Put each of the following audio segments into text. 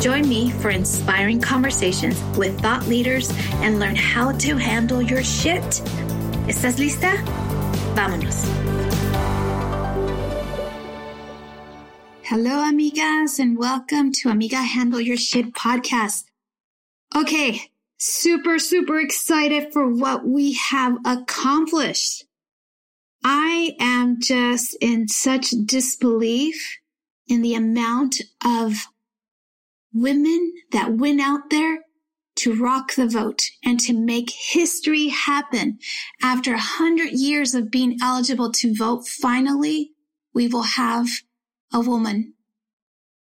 Join me for inspiring conversations with thought leaders and learn how to handle your shit. ¿Estás lista? Vámonos. Hello, amigas, and welcome to Amiga Handle Your Shit podcast. Okay, super, super excited for what we have accomplished. I am just in such disbelief in the amount of women that went out there to rock the vote and to make history happen. After a hundred years of being eligible to vote, finally, we will have a woman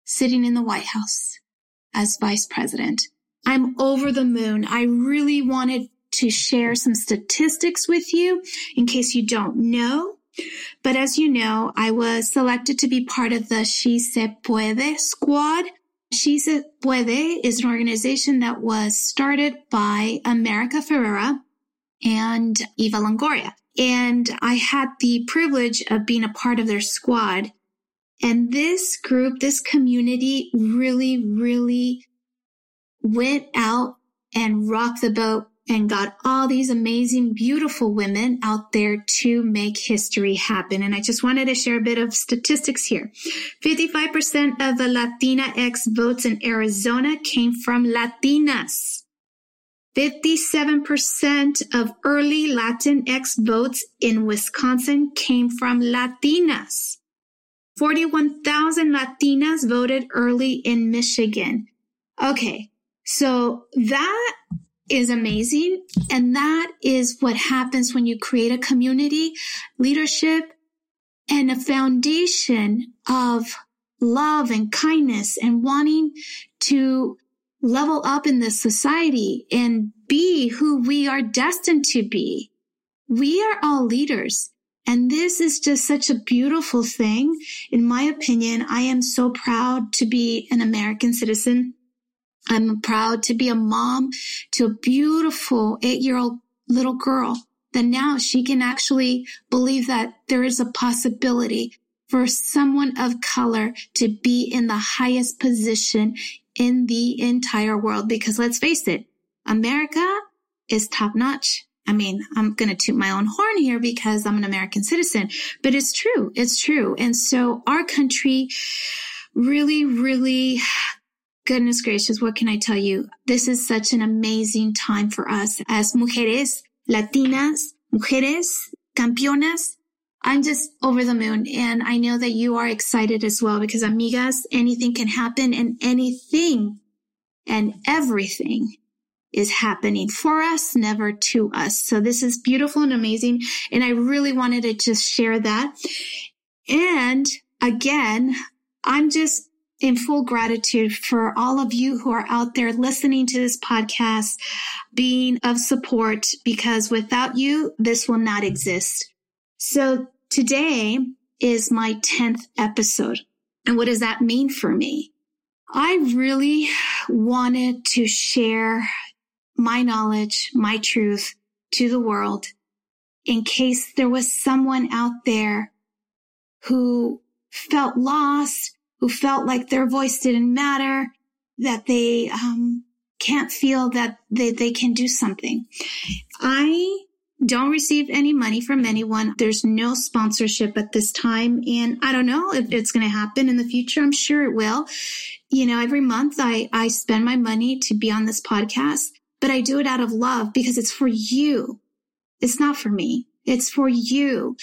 sitting in the White House as vice president. I'm over the moon. I really wanted to share some statistics with you in case you don't know. But as you know, I was selected to be part of the She Se Puede squad she Se Puede is an organization that was started by America Ferrera and Eva Longoria. And I had the privilege of being a part of their squad. And this group, this community really, really went out and rocked the boat and got all these amazing, beautiful women out there to make history happen. And I just wanted to share a bit of statistics here. 55% of the Latina X votes in Arizona came from Latinas. 57% of early Latin X votes in Wisconsin came from Latinas. 41,000 Latinas voted early in Michigan. Okay. So that is amazing. And that is what happens when you create a community, leadership, and a foundation of love and kindness and wanting to level up in this society and be who we are destined to be. We are all leaders. And this is just such a beautiful thing. In my opinion, I am so proud to be an American citizen. I'm proud to be a mom to a beautiful eight year old little girl that now she can actually believe that there is a possibility for someone of color to be in the highest position in the entire world. Because let's face it, America is top notch. I mean, I'm going to toot my own horn here because I'm an American citizen, but it's true. It's true. And so our country really, really Goodness gracious, what can I tell you? This is such an amazing time for us as mujeres, latinas, mujeres, campeonas. I'm just over the moon and I know that you are excited as well because amigas, anything can happen and anything and everything is happening for us, never to us. So this is beautiful and amazing. And I really wanted to just share that. And again, I'm just in full gratitude for all of you who are out there listening to this podcast, being of support, because without you, this will not exist. So today is my 10th episode. And what does that mean for me? I really wanted to share my knowledge, my truth to the world in case there was someone out there who felt lost, who felt like their voice didn't matter, that they um, can't feel that they, they can do something. I don't receive any money from anyone. There's no sponsorship at this time. And I don't know if it's going to happen in the future. I'm sure it will. You know, every month I, I spend my money to be on this podcast, but I do it out of love because it's for you. It's not for me. It's for you.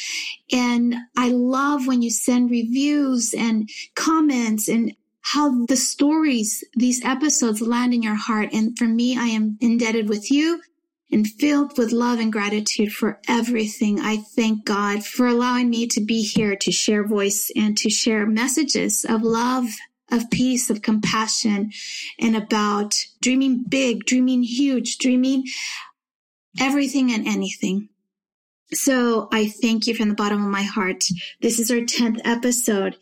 And I love when you send reviews and comments and how the stories, these episodes land in your heart. And for me, I am indebted with you and filled with love and gratitude for everything. I thank God for allowing me to be here to share voice and to share messages of love, of peace, of compassion, and about dreaming big, dreaming huge, dreaming everything and anything. So I thank you from the bottom of my heart. This is our 10th episode.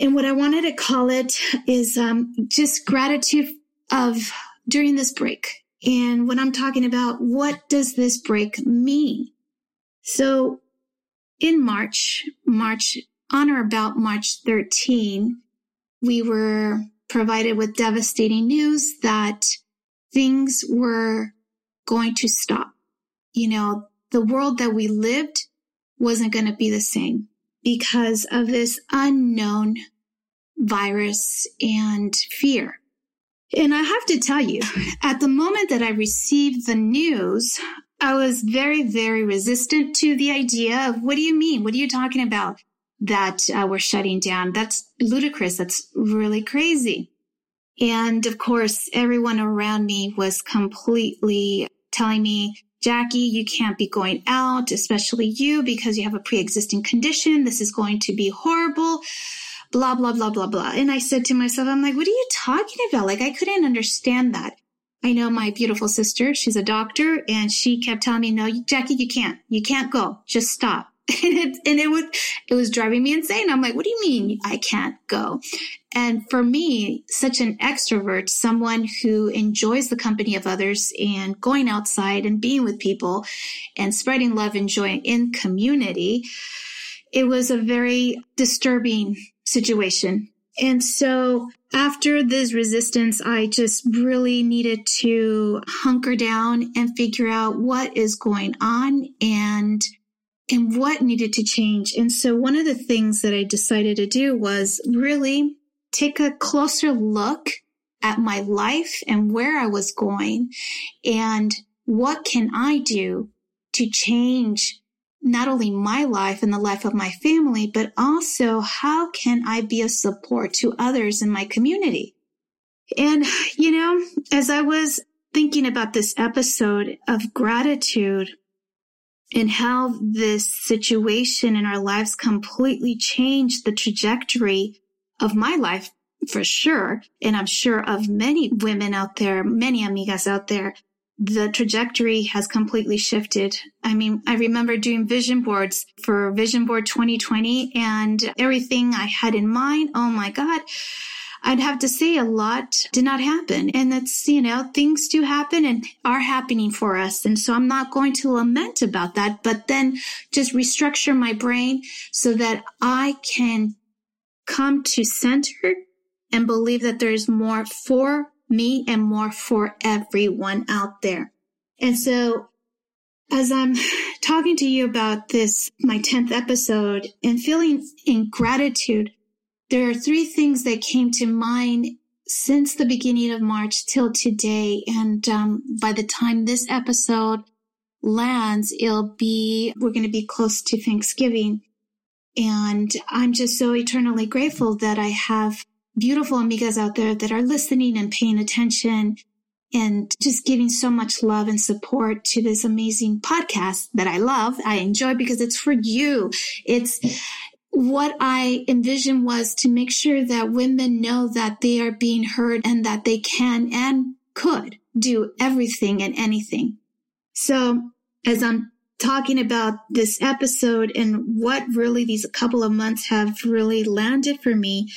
And what I wanted to call it is um, just gratitude of during this break. And when I'm talking about what does this break mean? So in March, March, on or about March 13, we were provided with devastating news that things were going to stop. You know, the world that we lived wasn't going to be the same because of this unknown virus and fear. And I have to tell you, at the moment that I received the news, I was very, very resistant to the idea of what do you mean? What are you talking about that uh, we're shutting down? That's ludicrous. That's really crazy. And of course, everyone around me was completely telling me, Jackie, you can't be going out, especially you, because you have a pre existing condition. This is going to be horrible blah, blah, blah, blah, blah. And I said to myself, I'm like, what are you talking about? Like, I couldn't understand that. I know my beautiful sister, she's a doctor, and she kept telling me, no, Jackie, you can't, you can't go. Just stop. And it, and it was, it was driving me insane. I'm like, what do you mean I can't go? And for me, such an extrovert, someone who enjoys the company of others and going outside and being with people and spreading love and joy in community, it was a very disturbing situation. And so after this resistance, I just really needed to hunker down and figure out what is going on and and what needed to change. And so one of the things that I decided to do was really take a closer look at my life and where I was going and what can I do to change not only my life and the life of my family, but also how can I be a support to others in my community? And, you know, as I was thinking about this episode of gratitude and how this situation in our lives completely changed the trajectory of my life for sure. And I'm sure of many women out there, many amigas out there the trajectory has completely shifted. I mean, I remember doing vision boards for Vision Board 2020 and everything I had in mind. Oh my God. I'd have to say a lot did not happen. And that's, you know, things do happen and are happening for us. And so I'm not going to lament about that, but then just restructure my brain so that I can come to center and believe that there's more for me and more for everyone out there. And so as I'm talking to you about this, my 10th episode and feeling in gratitude, there are three things that came to mind since the beginning of March till today. And um, by the time this episode lands, it'll be, we're going to be close to Thanksgiving. And I'm just so eternally grateful that I have beautiful amigas out there that are listening and paying attention and just giving so much love and support to this amazing podcast that I love. I enjoy because it's for you. It's what I envisioned was to make sure that women know that they are being heard and that they can and could do everything and anything. So as I'm talking about this episode and what really these couple of months have really landed for me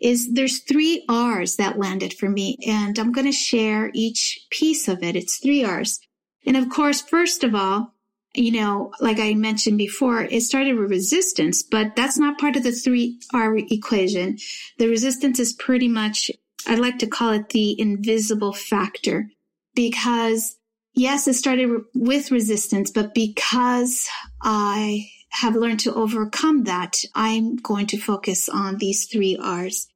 is there's three R's that landed for me. And I'm going to share each piece of it. It's three R's. And of course, first of all, you know, like I mentioned before, it started with resistance, but that's not part of the three R equation. The resistance is pretty much, I'd like to call it the invisible factor because yes, it started with resistance, but because I have learned to overcome that, I'm going to focus on these three R's.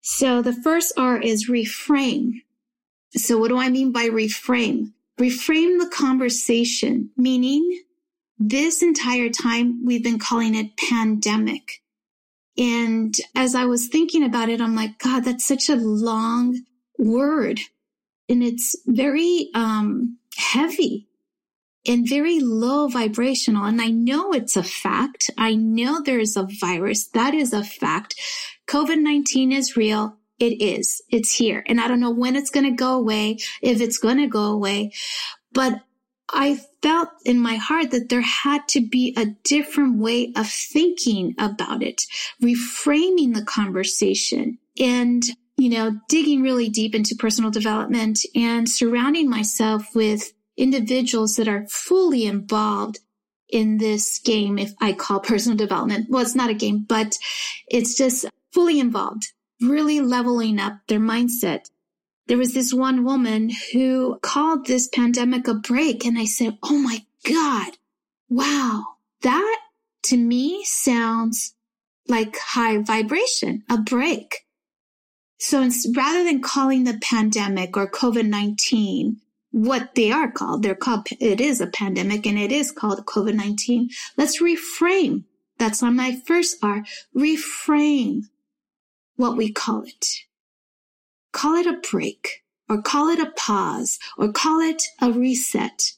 So the first R is reframe. So what do I mean by reframe? Reframe the conversation, meaning this entire time we've been calling it pandemic. And as I was thinking about it, I'm like, God, that's such a long word. And it's very um, heavy and very low vibrational. And I know it's a fact. I know there is a virus. That is a fact. COVID 19 is real. It is. It's here. And I don't know when it's going to go away, if it's going to go away. But I felt in my heart that there had to be a different way of thinking about it, reframing the conversation and, you know, digging really deep into personal development and surrounding myself with individuals that are fully involved in this game, if I call personal development. Well, it's not a game, but it's just fully involved, really leveling up their mindset. There was this one woman who called this pandemic a break. And I said, Oh my God, wow, that to me sounds like high vibration, a break. So rather than calling the pandemic or COVID 19 what they are called. They're called, it is a pandemic and it is called COVID-19. Let's reframe. That's on my first R. Reframe what we call it. Call it a break or call it a pause or call it a reset.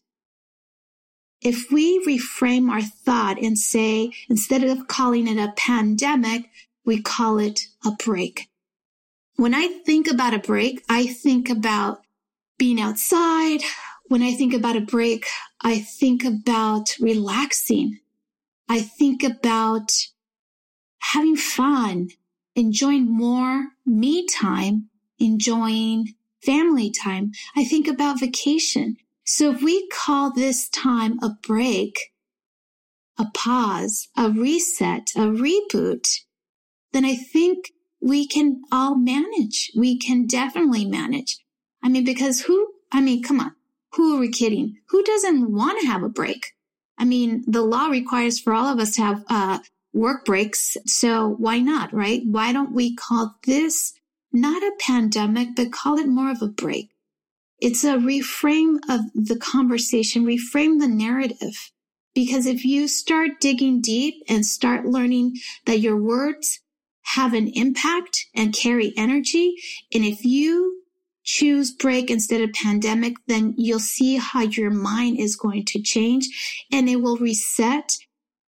If we reframe our thought and say, instead of calling it a pandemic, we call it a break. When I think about a break, I think about being outside. When I think about a break, I think about relaxing. I think about having fun, enjoying more me time, enjoying family time. I think about vacation. So if we call this time a break, a pause, a reset, a reboot, then I think we can all manage. We can definitely manage. I mean, because who, I mean, come on, who are we kidding? Who doesn't want to have a break? I mean, the law requires for all of us to have uh, work breaks. So why not, right? Why don't we call this not a pandemic, but call it more of a break? It's a reframe of the conversation, reframe the narrative. Because if you start digging deep and start learning that your words have an impact and carry energy, and if you choose break instead of pandemic, then you'll see how your mind is going to change and it will reset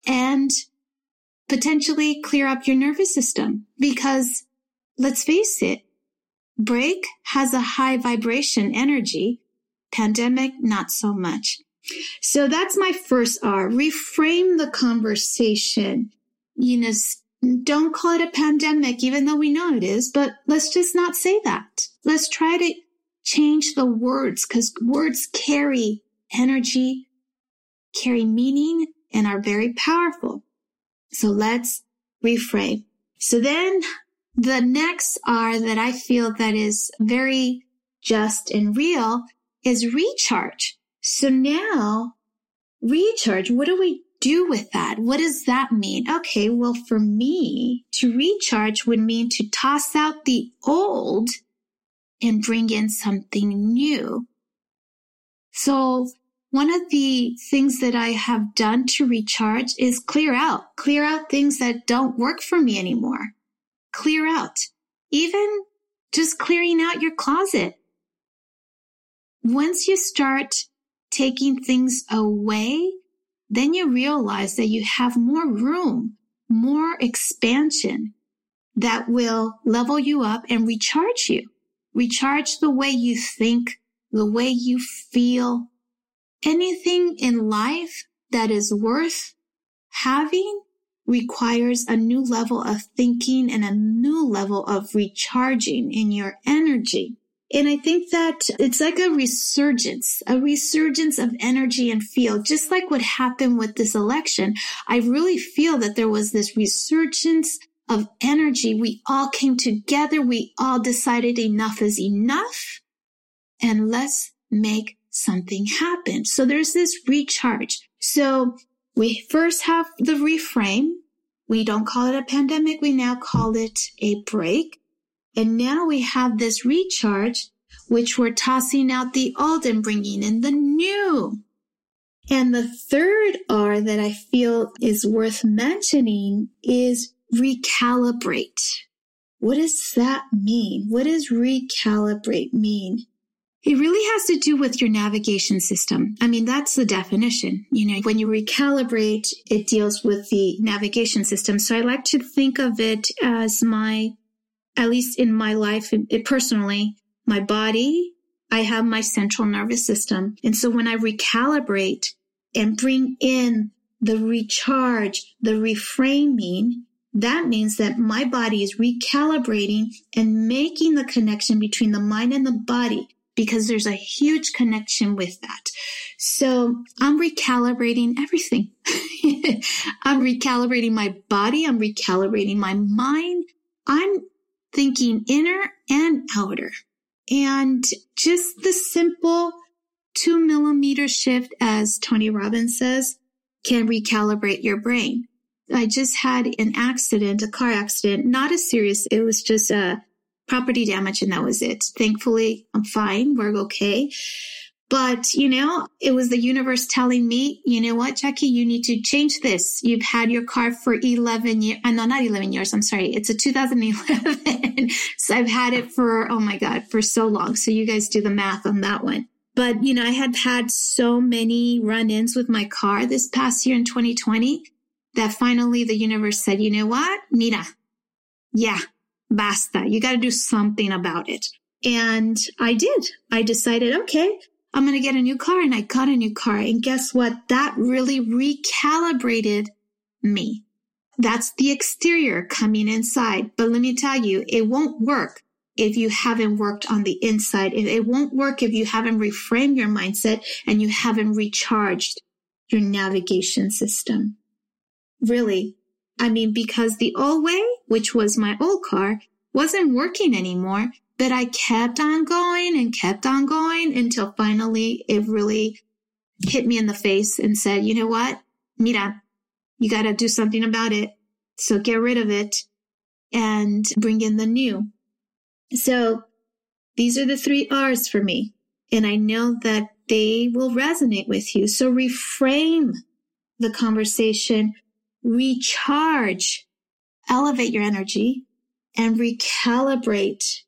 and potentially clear up your nervous system. Because let's face it, break has a high vibration energy. Pandemic, not so much. So that's my first R. Reframe the conversation. You know, don't call it a pandemic, even though we know it is, but let's just not say that. Let's try to change the words because words carry energy, carry meaning, and are very powerful. So let's reframe. So then the next R that I feel that is very just and real is recharge. So now recharge, what do we do with that? What does that mean? Okay, well, for me, to recharge would mean to toss out the old and bring in something new. So one of the things that I have done to recharge is clear out, clear out things that don't work for me anymore. Clear out, even just clearing out your closet. Once you start taking things away, then you realize that you have more room, more expansion that will level you up and recharge you. Recharge the way you think, the way you feel. Anything in life that is worth having requires a new level of thinking and a new level of recharging in your energy. And I think that it's like a resurgence, a resurgence of energy and feel, just like what happened with this election. I really feel that there was this resurgence of energy. We all came together. We all decided enough is enough and let's make something happen. So there's this recharge. So we first have the reframe. We don't call it a pandemic. We now call it a break. And now we have this recharge, which we're tossing out the old and bringing in the new. And the third R that I feel is worth mentioning is recalibrate. What does that mean? What does recalibrate mean? It really has to do with your navigation system. I mean, that's the definition. You know, when you recalibrate, it deals with the navigation system. So I like to think of it as my at least in my life, it, personally, my body, I have my central nervous system. And so when I recalibrate and bring in the recharge, the reframing, that means that my body is recalibrating and making the connection between the mind and the body because there's a huge connection with that. So I'm recalibrating everything. I'm recalibrating my body. I'm recalibrating my mind. I'm thinking inner and outer. And just the simple two millimeter shift, as Tony Robbins says, can recalibrate your brain. I just had an accident, a car accident, not as serious. It was just a property damage and that was it. Thankfully, I'm fine. We're okay. But, you know, it was the universe telling me, you know what, Jackie, you need to change this. You've had your car for 11 years. Uh, no, not 11 years. I'm sorry. It's a 2011. so I've had it for, oh my God, for so long. So you guys do the math on that one. But, you know, I had had so many run ins with my car this past year in 2020 that finally the universe said, you know what? Mira. Yeah. Basta. You got to do something about it. And I did. I decided, okay, I'm going to get a new car. And I got a new car. And guess what? That really recalibrated me. That's the exterior coming inside. But let me tell you, it won't work if you haven't worked on the inside. It won't work if you haven't reframed your mindset and you haven't recharged your navigation system. Really. I mean, because the old way, which was my old car, wasn't working anymore. But I kept on going and kept on going until finally it really hit me in the face and said, you know what? Mira, you got to do something about it. So get rid of it and bring in the new. So these are the three R's for me. And I know that they will resonate with you. So reframe the conversation, recharge, elevate your energy and recalibrate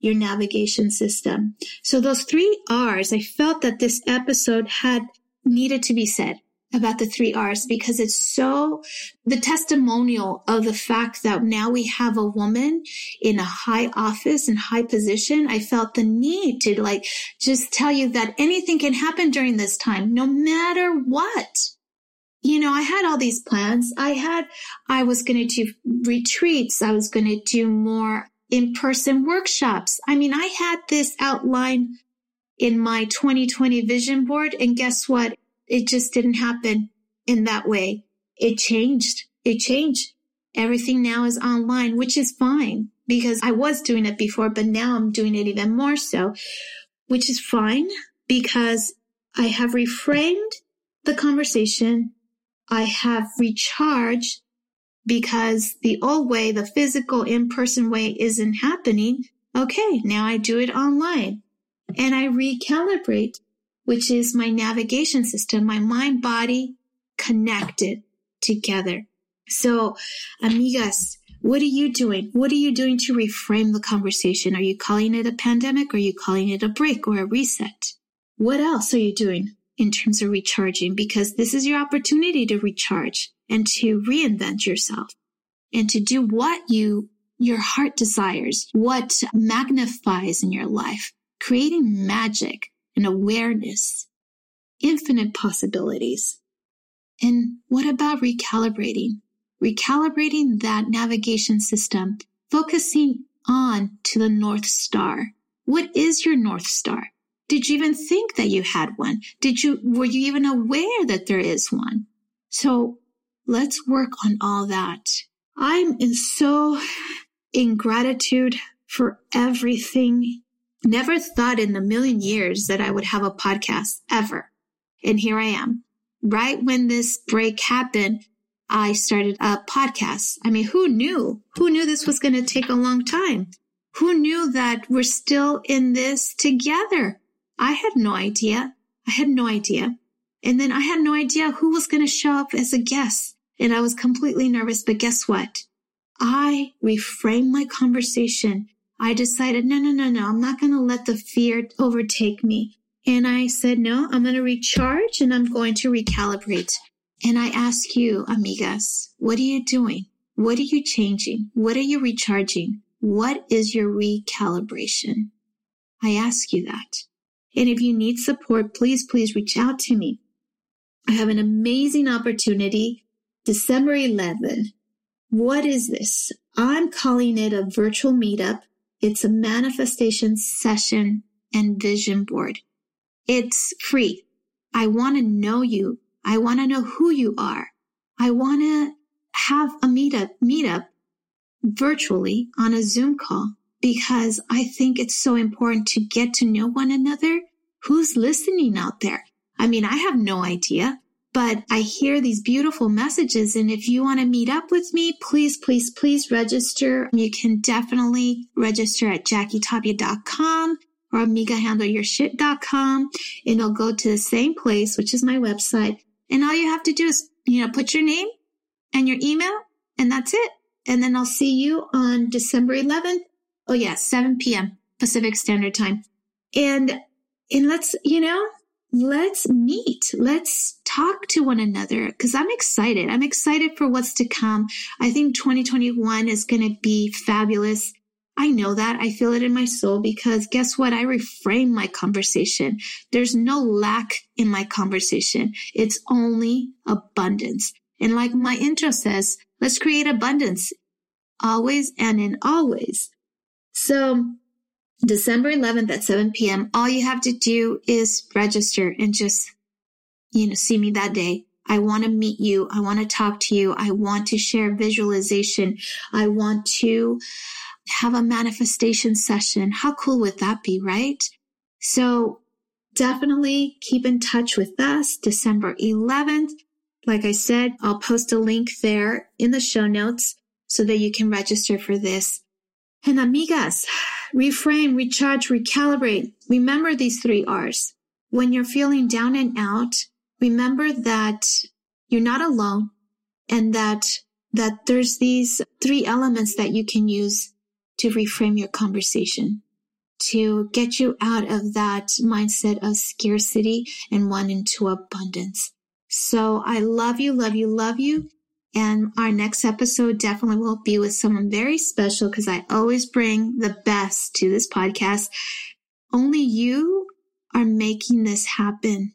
your navigation system. So those three R's, I felt that this episode had needed to be said about the three R's because it's so the testimonial of the fact that now we have a woman in a high office and high position. I felt the need to like just tell you that anything can happen during this time, no matter what. You know, I had all these plans. I had, I was going to do retreats. I was going to do more in-person workshops. I mean, I had this outline in my 2020 vision board and guess what? It just didn't happen in that way. It changed. It changed. Everything now is online, which is fine because I was doing it before, but now I'm doing it even more so, which is fine because I have reframed the conversation. I have recharged because the old way, the physical in-person way isn't happening. Okay, now I do it online and I recalibrate, which is my navigation system, my mind body connected together. So, amigas, what are you doing? What are you doing to reframe the conversation? Are you calling it a pandemic? Are you calling it a break or a reset? What else are you doing in terms of recharging? Because this is your opportunity to recharge and to reinvent yourself and to do what you, your heart desires, what magnifies in your life, creating magic and awareness, infinite possibilities. And what about recalibrating? Recalibrating that navigation system, focusing on to the North Star. What is your North Star? Did you even think that you had one? Did you, were you even aware that there is one? So let's work on all that. I'm in so in gratitude for everything. Never thought in a million years that I would have a podcast ever. And here I am. Right when this break happened, I started a podcast. I mean, who knew? Who knew this was going to take a long time? Who knew that we're still in this together? I had no idea. I had no idea. And then I had no idea who was going to show up as a guest. And I was completely nervous. But guess what? I reframed my conversation. I decided, no, no, no, no, I'm not going to let the fear overtake me. And I said, no, I'm going to recharge and I'm going to recalibrate. And I ask you, amigas, what are you doing? What are you changing? What are you recharging? What is your recalibration? I ask you that. And if you need support, please, please reach out to me. I have an amazing opportunity. December 11th. What is this? I'm calling it a virtual meetup. It's a manifestation session and vision board. It's free. I want to know you. I want to know who you are. I want to have a meetup, meetup virtually on a Zoom call because I think it's so important to get to know one another. Who's listening out there? I mean, I have no idea, but I hear these beautiful messages. And if you want to meet up with me, please, please, please register. You can definitely register at jackietapia.com or amigahandleyourshit.com and it'll go to the same place, which is my website. And all you have to do is, you know, put your name and your email and that's it. And then I'll see you on December 11th. Oh yeah, 7 p.m. Pacific Standard Time. And, and let's, you know, let's meet. Let's talk to one another because I'm excited. I'm excited for what's to come. I think 2021 is going to be fabulous. I know that. I feel it in my soul because guess what? I reframe my conversation. There's no lack in my conversation. It's only abundance. And like my intro says, let's create abundance always and in always. So December 11th at 7 p.m., all you have to do is register and just, you know, see me that day. I want to meet you. I want to talk to you. I want to share visualization. I want to have a manifestation session. How cool would that be, right? So definitely keep in touch with us December 11th. Like I said, I'll post a link there in the show notes so that you can register for this. And amigas, reframe, recharge, recalibrate. Remember these three R's. When you're feeling down and out, remember that you're not alone and that, that there's these three elements that you can use to reframe your conversation, to get you out of that mindset of scarcity and one into abundance. So I love you, love you, love you. And our next episode definitely will be with someone very special because I always bring the best to this podcast. Only you are making this happen.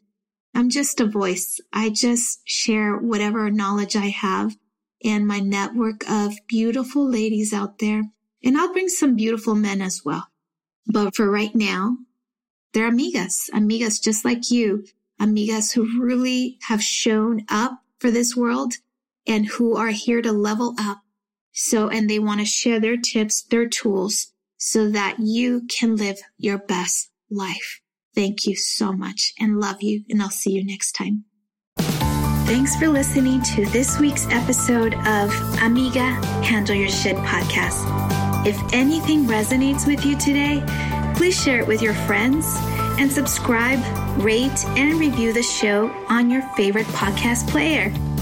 I'm just a voice. I just share whatever knowledge I have and my network of beautiful ladies out there. And I'll bring some beautiful men as well. But for right now, they're amigas, amigas just like you amigas who really have shown up for this world and who are here to level up. So, and they want to share their tips, their tools so that you can live your best life. Thank you so much and love you. And I'll see you next time. Thanks for listening to this week's episode of Amiga Handle Your Shit podcast. If anything resonates with you today, please share it with your friends and subscribe, rate, and review the show on your favorite podcast player.